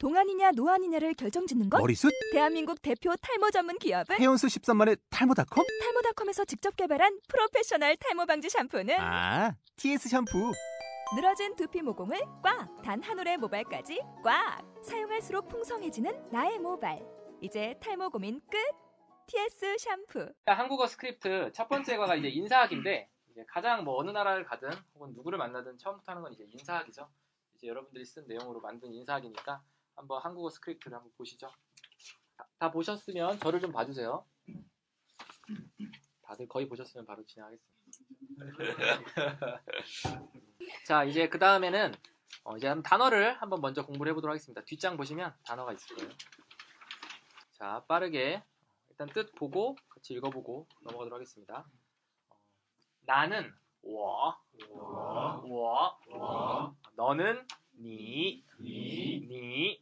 동안이냐 노안이냐를 결정짓는 것? 머리숱? 대한민국 대표 탈모 전문 기업은 회원수 13만의 탈모닷컴? 탈모닷컴에서 직접 개발한 프로페셔널 탈모 방지 샴푸는 아, TS 샴푸. 늘어진 두피 모공을 꽉! 단 한 올의 모발까지 꽉! 사용할수록 풍성해지는 나의 모발. 이제 탈모 고민 끝! TS 샴푸. 자, 한국어 스크립트 첫 번째가 이제 인사하긴데 이제 가장 뭐 어느 나라를 가든 혹은 누구를 만나든 처음부터 하는 건 이제 인사하기죠. 이제 여러분들이 쓴 내용으로 만든 인사하기니까 한번 한국어 스크립트를 한번 보시죠. 다 보셨으면 저를 좀 봐주세요. 다들 거의 보셨으면 바로 진행하겠습니다. 자, 이제 그 다음에는 어, 이제 한 단어를 한번 먼저 공부를 해보도록 하겠습니다. 뒷장 보시면 단어가 있을 거예요. 자, 빠르게 일단 뜻 보고 같이 읽어보고 넘어가도록 하겠습니다. 어, 나는 我, 我, 我, 我. 너는 你,你,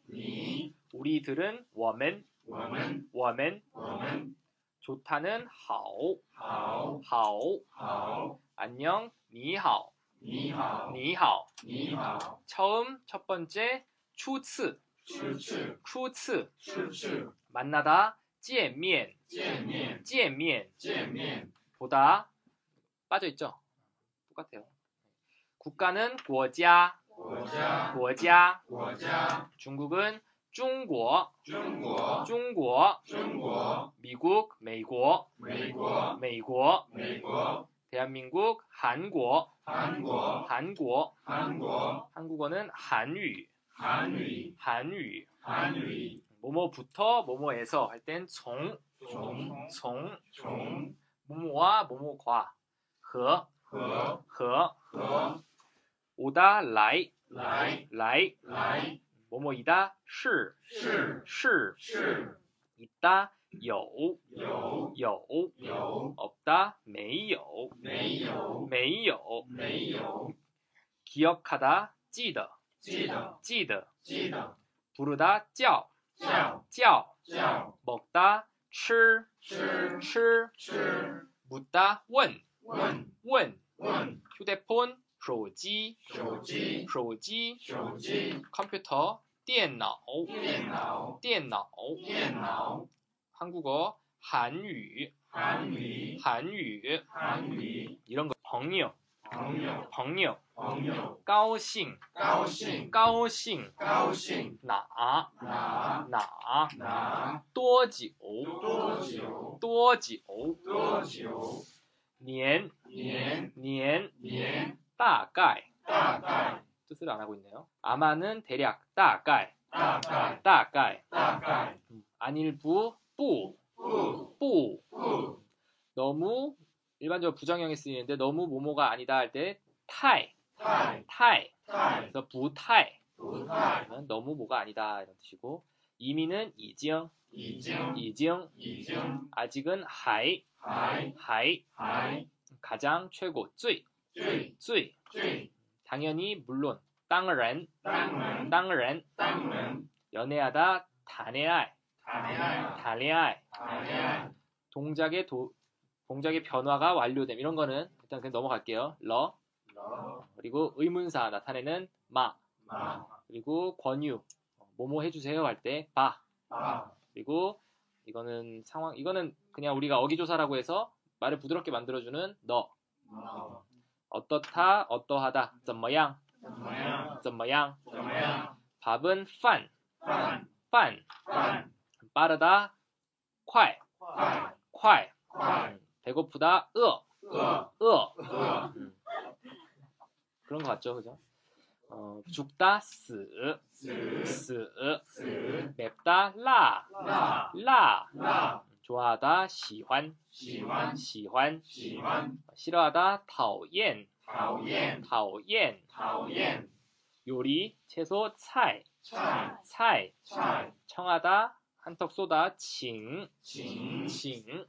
우리들은 我们,我们, 좋다는 好,好, 안녕 你好,你好, 처음 첫 번째 初次,初次, 만나다 见面,见面, 보다 빠져 있죠. 똑같아요. 국가는 国家, 国家, 중국은 中国,中国, 미국 美国,美国, 대한민국 韩国,韩国, 한국어는 韩语,韩语, 뭐뭐부터 뭐뭐에서 할 땐 从, 从, 뭐뭐와 뭐뭐과, 和, 和, 오다 来, 来, 뭐뭐이다 是, 是, 있다 有, 有, 없다 没有, 没有, 기억하다 记得,记得, 부르다 叫, 叫, 먹다 吃, 吃, 묻다 问, 问, 휴대폰 手机,手机, 컴퓨터 电脑,电脑, 한국어 韩语,韩语, 이런 거 朋友,朋友, 高兴,高兴, 나, 나, 多久,多久,年, 년, 따까이. 뜻을 안 하고 있네요. 아마는 대략, 다가이, 다가이, 안일부 뿌, 뿌, 뿌. 너무 일반적으로 부정형에 쓰이는데 너무 모모가 아니다 할 때 타이, 太, 太 그래서 不太. 너무 뭐가 아니다 이런 뜻이고 이미는 已经, 已经, 已经, 已经. 아직은 하이, 하이, 하이. 가장 최고, 最. 最 당연히 물론 当然 当然 当然 연애하다 谈恋爱 谈恋爱 동작의 도, 동작의 변화가 완료됨 이런 거는 일단 그냥 넘어갈게요. 러, 러. 그리고 의문사 나타내는 마, 마. 그리고 권유 뭐뭐 해주세요 할 때 바. 바. 그리고 이거는 상황 이거는 그냥 우리가 어기조사라고 해서 말을 부드럽게 만들어주는 너. 너. 어떻다 어떠하다 怎么样怎么样 밥은 饭饭 빠르다 快快 배고프다 饿饿 음. 그런 것 같죠 그죠 어, 죽다 死死 맵다 辣辣 좋아하다 시환. 시환. 시환. 시환. 싫어하다 타오옌 타오옌 타오옌 타오옌 요리 채소 차이 차이 차이 청하다 한턱 쏟아 칭칭칭.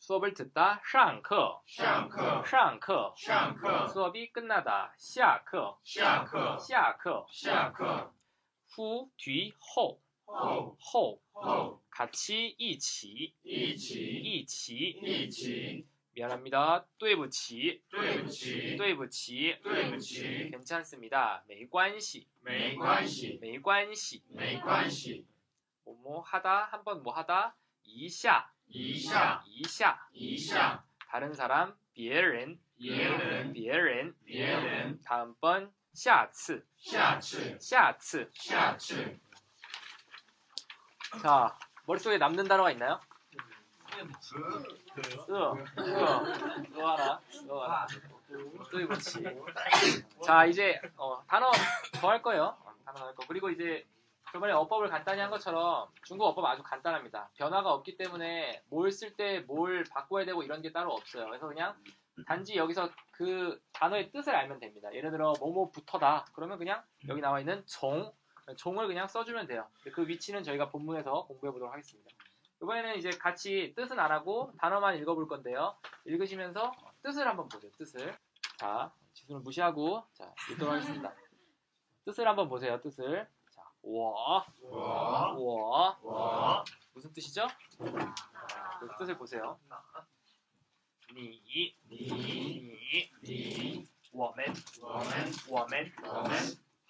수업을 듣다 상커 상커 상커 상커 수업이 끝나다 샤커 샤커 샤커 샤커 후, 뒤, 호. 后 같이 一起一起 미안합니다. 对不起,对不起，对不起,对不起， 괜찮습니다. 没关系,没关系，没关系.没关系， 뭐, 뭐 하다, 한 번 뭐 하다, 一下,一下，一下.一下， 다른 사람, 别人,别人，别人.别人， 다음번, 下次,下次，下次.下次， 자, 머릿속에 남는 단어가 있나요? 너 하나, 너 하나. 또 자, 이제 어, 단어 더 할 거예요. 어, 단어 할 거. 그리고 이제 저번에 어법을 간단히 한 것처럼 중국 어법 아주 간단합니다. 변화가 없기 때문에 뭘 쓸 때 뭘 바꿔야 되고 이런 게 따로 없어요. 그래서 그냥 단지 여기서 그 단어의 뜻을 알면 됩니다. 예를 들어 뭐뭐부터다. 그러면 그냥 여기 나와 있는 종, 종을 그냥 써주면 돼요. 그 위치는 저희가 본문에서 공부해 보도록 하겠습니다. 이번에는 이제 같이 뜻은 안 하고 단어만 읽어볼 건데요. 읽으시면서 뜻을 한번 보세요. 뜻을. 자, 지수는 무시하고 자 읽도록 하겠습니다. 뜻을 한번 보세요. 뜻을. 자, 와, 와, 와, 와. 무슨 뜻이죠? 그 뜻을 보세요. 니, 니, 니, 니, 워맨, 워맨, 워맨, 워맨.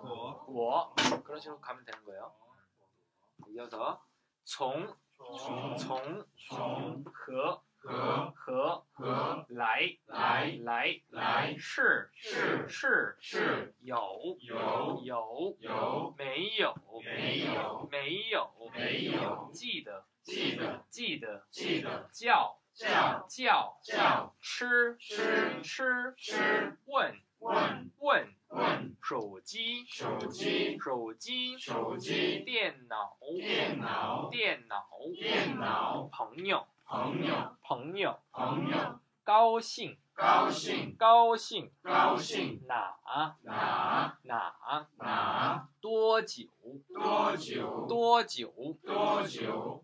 国， 워. 그런 식으로 가면 되는 거예요. 이어서 종, 从， 종, 从， 거, 和， 거, 和，来，来，来，来，是，是，是，是，有，有，有，有，没有，没有，没有，没有，记得，记得，记得，记得，叫， 叫，叫，叫，吃，吃，吃，吃，问，问，问，问，手机，手机，手机，手机，电脑，电脑，电脑，电脑，朋友，朋友，朋友，朋友，高兴，高兴，高兴，高兴，哪，哪，哪，哪，多久，多久，多久，多久，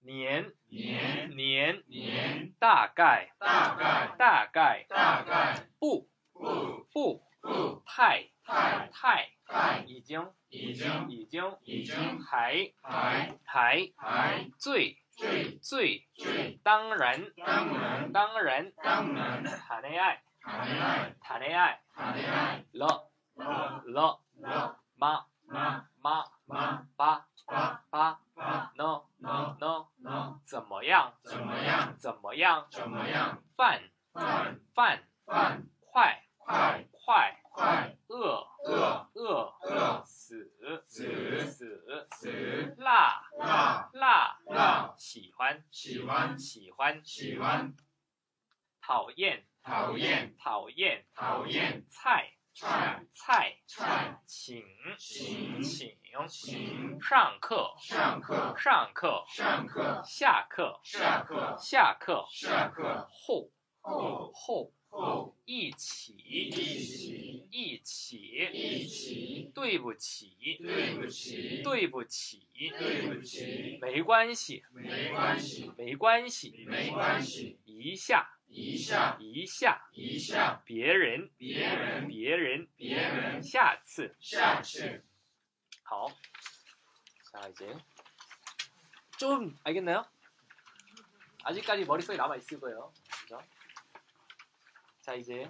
年，年，年，年，大概，大概，大概，大概，不，不，不，不，太，太，太，太，已经，已经，已经，已经，还，还，还，还，最，最，最，最，当然，当然，当然，当然，谈恋爱，谈恋爱，谈恋爱，谈恋爱，了，了，了，了，妈，妈，妈，妈，爸，爸，爸，爸，呢，呢，呢，呢，怎么样？怎么样？怎么样？怎么样？饭，饭，饭，饭，快，快，快，快，饿，饿，饿，饿，死，死死，死，辣，辣，辣，辣，喜欢，喜欢，喜欢，喜欢，讨厌，讨厌，讨厌，讨厌，菜，菜，菜，菜，请，请，请，请，上课，上课，上课，上课，下课，下课，下课，下课，后，后，后，后，一起，一起，一起，一起，对不起，对不起，对不起，对不起，没关系，没关系，没关系，没关系，一下，一下，一下，一下，别人，别人，别人，别人，下次，下次，好. 자, 이제 좀 알겠나요? 아직까지 머릿속에 남아 있을 거예요. 그죠? 자, 이제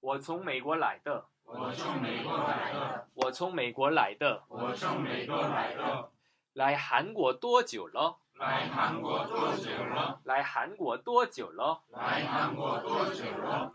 我从美国来的。我从美国来的，我从美国来的。我从美国来的。来韩国多久了？来韩国多久了？来韩国多久了？来韩国多久了？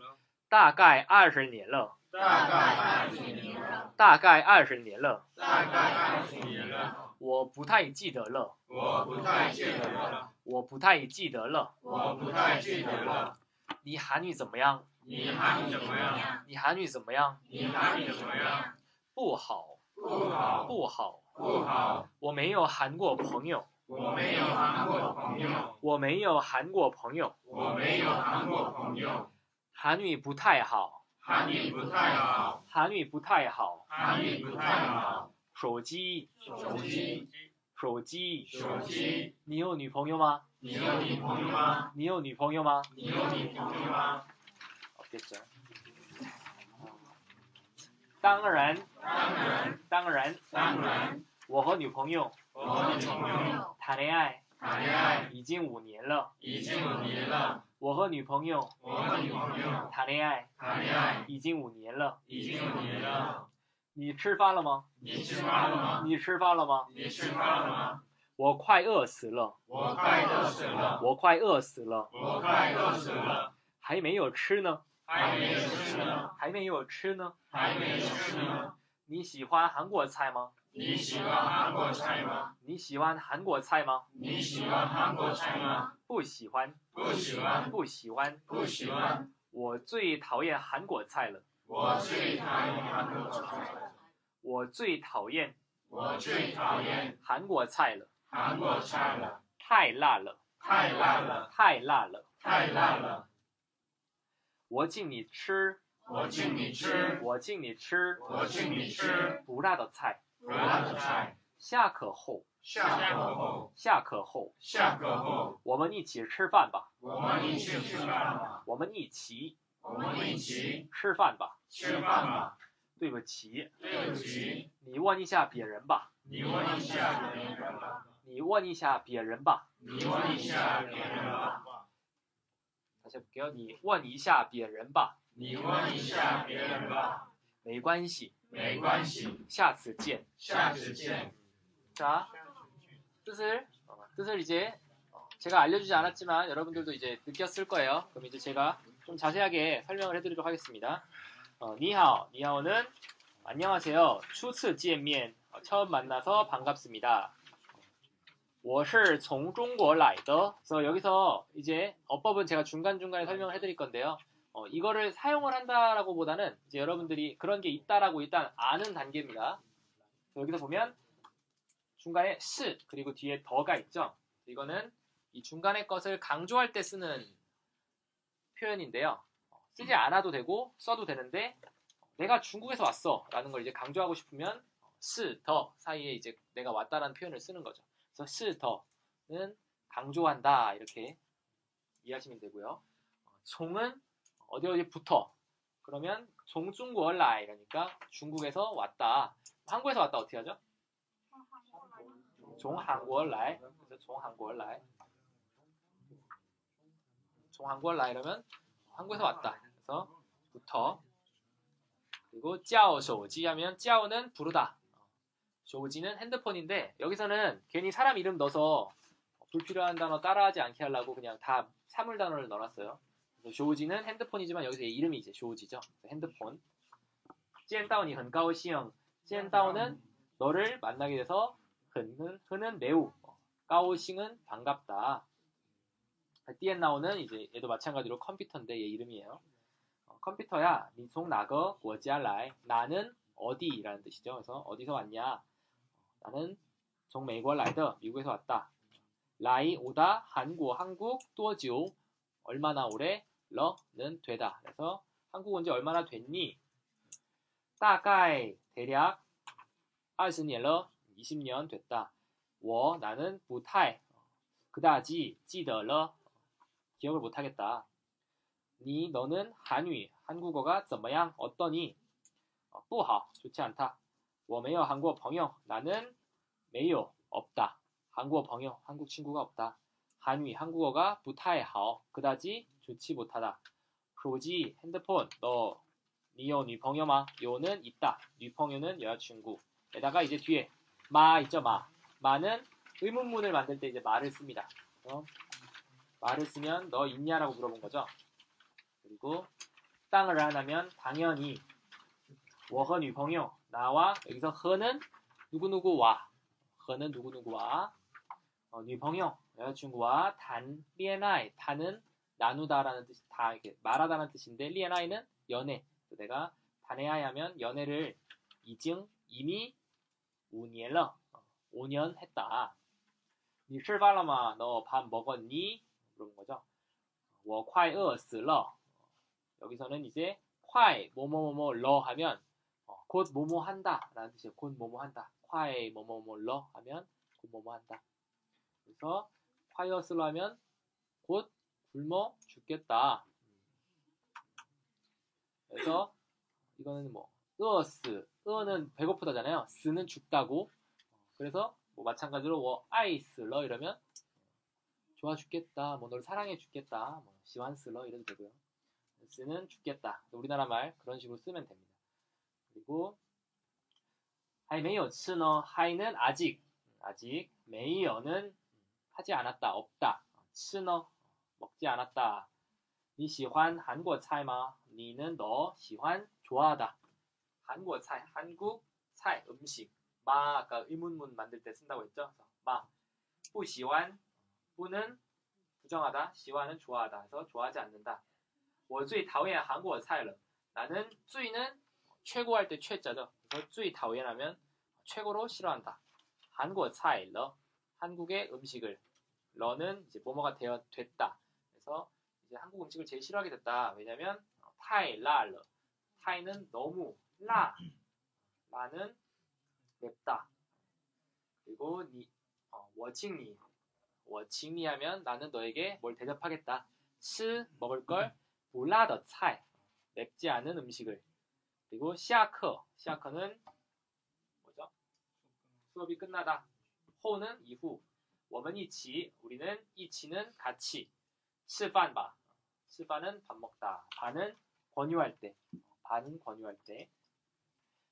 大概二十年了。大概二十年了，大概二十年了大概二十年了，我不太记得了。我不太记得了，我不太记得了。我不太记得了。你韩语怎么样你韩语怎么样？你韩语怎么样你韩语怎么样？不好不好，不好不好。我没有韩国朋友我没有韩国朋友，我没有韩国朋友我没有韩国朋友。韩语不太好韩语不太好，韩语不太好韩语不太好。手机手机，手机手机。你有女朋友吗你有女朋友吗？你有女朋友吗你有女朋友吗？当然当然。当然。当然。我和女朋友。我和女朋友。谈恋爱。谈恋爱。已经五年了。已经五年了。我和女朋友。我和女朋友。谈恋爱。谈恋爱。已经五年了。已经五年了。你吃饭了吗？你吃饭了吗？你吃饭了吗？你吃饭了吗？我快饿死了。我快饿死了。我快饿死了。我快饿死了。还没有吃呢。还没有吃呢，还没有吃呢？还没有吃呢。你喜欢韩国菜吗？你喜欢韩国菜吗？你喜欢韩国菜吗？你喜欢韩国菜吗？不喜欢。不喜欢，不喜欢。不喜欢。我最讨厌韩国菜了。我最讨厌韩国菜了，我最讨厌。我最讨厌。韩国菜了。韩国菜了，太辣了。太辣了，太辣了。太辣了。我敬你吃我请你吃，我请你吃我请你吃不辣的菜不辣的菜。下课后下课后，下课后下课后，我们一起吃饭吧我们一起吃饭吧。我们一起我们一起吃饭吧吃饭吧。对不起对不起，你问一下别人吧你问一下别人吧。你问一下别人吧你问一下别人吧。 다시 해볼게요. 你问一下别人吧你问一下别人吧。没关系没关系，下次见下次见。 자 뜻을 어, 뜻을 이제 어, 제가 알려주지 않았지만 여러분들도 이제 느꼈을 거예요. 그럼 이제 제가 좀 자세하게 설명을 해드리도록 하겠습니다. 어, 니하오, 니하오는 안녕하세요. 추츠 지엔면 어, 처음 만나서 반갑습니다. 我是从中国来的. 그래서 여기서 이제 어법은 제가 중간 중간에 설명을 해드릴 건데요. 어, 이거를 사용을 한다라고보다는 이제 여러분들이 그런 게 있다라고 일단 아는 단계입니다. 여기서 보면 중간에 스 그리고 뒤에 더가 있죠. 이거는 이 중간의 것을 강조할 때 쓰는 표현인데요. 어, 쓰지 않아도 되고 써도 되는데 내가 중국에서 왔어라는 걸 이제 강조하고 싶으면 스, 더 사이에 이제 내가 왔다라는 표현을 쓰는 거죠. 그래서 스더는 강조한다 이렇게 이해하시면 되고요. 송은 어디 어디부터 그러면 종중국얼라 이러니까 중국에서 왔다. 한국에서 왔다 어떻게 하죠? 종한국얼라 그래서 종한국얼라 종한국얼라 이러면 한국에서 왔다. 그래서 부터 그리고 짜오 쇼지 하면 짜오는 부르다. 조지는 핸드폰인데 여기서는 괜히 사람 이름 넣어서 불필요한 단어 따라하지 않게 하려고 그냥 다 사물 단어를 넣어놨어요. 조지는 핸드폰이지만 여기서 이름이 이제 조지죠. 핸드폰. 젠다운이 헌가오 시영. 젠다운은 너를 만나게 돼서 흔은, 흔은 매우. 까오싱은 반갑다. 띠엔나오는 이제 얘도 마찬가지로 컴퓨터인데 얘 이름이에요. 어, 컴퓨터야, 민송 나거 워지알라이 나는 어디라는 뜻이죠. 그래서 어디서 왔냐? 나는 종美国 来的 미국에서 왔다. 라이 오다 한국 한국 또지오 얼마나 오래 러는 되다. 그래서 한국 온 지 얼마나 됐니? 大概 대략 20년 了 20년 됐다. 我 나는 不太 그다지 记得了 기억을 못하겠다. 니 너는 한위 한국어가 怎么样 어떠니? 어, 不好 좋지 않다. 我没有 한국어 朋友 나는 没有 없다. 한국어 朋友 한국 친구가 없다. 한위 한국어가 不太好 그다지 좋지 못하다. 手机 핸드폰 너 니요女朋友吗? 요는 있다. 女朋友는 여자친구. 에다가 이제 뒤에 마 있죠 마. 마는 의문문을 만들 때 이제 말을 씁니다. 그래서 말을 쓰면 너 있냐라고 물어본 거죠. 그리고 땅을 하나면 당연히 我和 女朋友 나와 여기서 和는 누구누구와 和는 누구누구와 어, 女朋友 여자친구와 단 리에나이 단은 나누다라는 뜻, 다 이렇게 말하다는 뜻인데 리에나이는 연애. 내가 단애아이 하면 연애를 이증 이미 5年了 5년 했다. 你吃饭了吗? 너 밥 먹었니? 그런 거죠. 我快饿死了. 여기서는 이제 快 뭐뭐뭐뭐 러 하면 어, 곧 뭐뭐 한다 라는 뜻이에요. 곧 뭐뭐 한다. 콰에 뭐뭐뭐러 하면 곧 뭐뭐 한다. 그래서 콰이어슬로 하면 곧 굶어 죽겠다. 그래서 이거는 뭐 饿死 饿는 배고프다잖아요. 死는 죽다고. 그래서 뭐 마찬가지로 我爱死了 이러면 좋아 죽겠다. 뭐 너를 사랑해 죽겠다. 뭐 喜欢死了 이래도 되고요. 死는 죽겠다. 우리나라 말 그런 식으로 쓰면 됩니다. 그리고 하이메이어 츠너 하이는 아직 아직 메이어는 하지 않았다 없다 츠너 먹지 않았다. 니 시환 한국 차이마 니는 너 시환 좋아하다. 한국 차이 한국 차이 음식 마 아까 의문문 만들 때 쓴다고 했죠. 마 부시환 부는 부정하다 시환은 좋아하다. 그래서 좋아하지 않는다. 我最讨厌 한국 차이를 나는 最는 최고 할 때 최자죠. 그래서 最讨厌하면 최고로 싫어한다. 韩国菜 了 한국의 음식을 了는 이제 뭐뭐가 되어 됐다. 그래서 이제 한국 음식을 제일 싫어하게 됐다. 왜냐면 太辣了 太는 너무 辣 辣는 맵다. 그리고 你 어, 我请你 我请你 하면 나는 너에게 뭘 대접하겠다. 吃 먹을 걸 몰라 더 차이 맵지 않은 음식을 그리고 시아커 시아커는 뭐죠? 수업이 끝나다. 호는 이후 我们一起 우리는 이치는 같이 吃饭吧 吃饭은 밥 먹다 반은 권유할 때 반은 권유할 때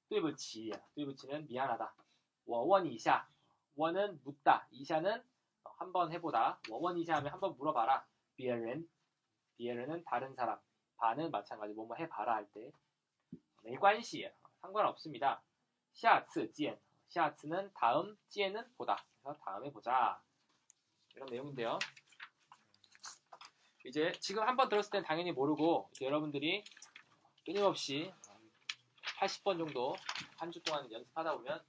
对不起 对不起는 미안하다 我问一下 원은 묻다 이샤는 한번 해보다 我问一下 하면 한번 물어봐라 别人 别人은 다른 사람 반은 마찬가지 뭐뭐 해봐라 할때 没关系 상관없습니다 下次见 下次는 다음 见은 보다 그래서 다음에 보자 이런 내용인데요. 이제 지금 한 번 들었을 땐 당연히 모르고 여러분들이 끊임없이 80번 정도 한 주 동안 연습하다 보면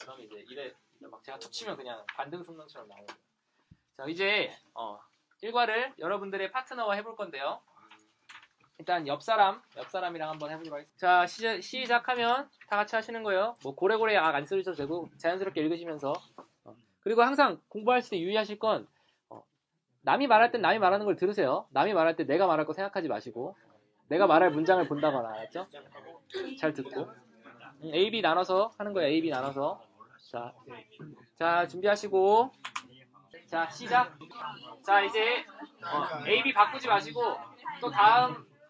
그럼 이제 이래 막 제가 툭 치면 그냥 반등성능처럼 나오는 거예요. 자 이제 어, 일과를 여러분들의 파트너와 해볼 건데요. 일단 옆 사람, 옆 사람이랑 한번 해보도록 하겠습니다. 자, 시작, 시작하면 다 같이 하시는 거예요. 뭐 고래고래 악 안 쓰셔도 되고 자연스럽게 읽으시면서 어. 그리고 항상 공부하실 때 유의하실 건 어, 남이 말할 땐 남이 말하는 걸 들으세요. 남이 말할 때 내가 말할 거 생각하지 마시고 내가 말할 문장을 본다거나 알았죠? 잘 듣고 음, A, B 나눠서 하는 거예요. A, B 나눠서 자, 자 준비하시고 자 시작 자 이제 어, A, B 바꾸지 마시고 또 다음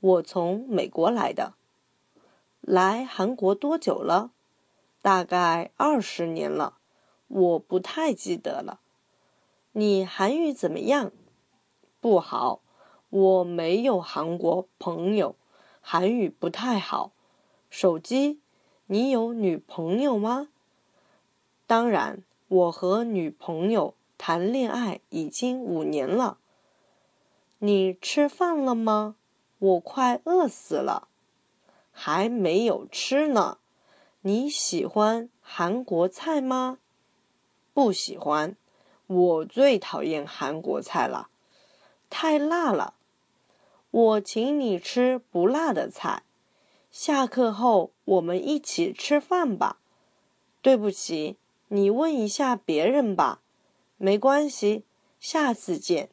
我从美国来的。来韩国多久了？大概二十年了，我不太记得了。你韩语怎么样？不好，我没有韩国朋友，韩语不太好。手机，你有女朋友吗？当然，我和女朋友谈恋爱已经五年了。你吃饭了吗？我快饿死了。还没有吃呢。你喜欢韩国菜吗？不喜欢。我最讨厌韩国菜了，太辣了。我请你吃不辣的菜。下课后我们一起吃饭吧。对不起，你问一下别人吧。没关系，下次见。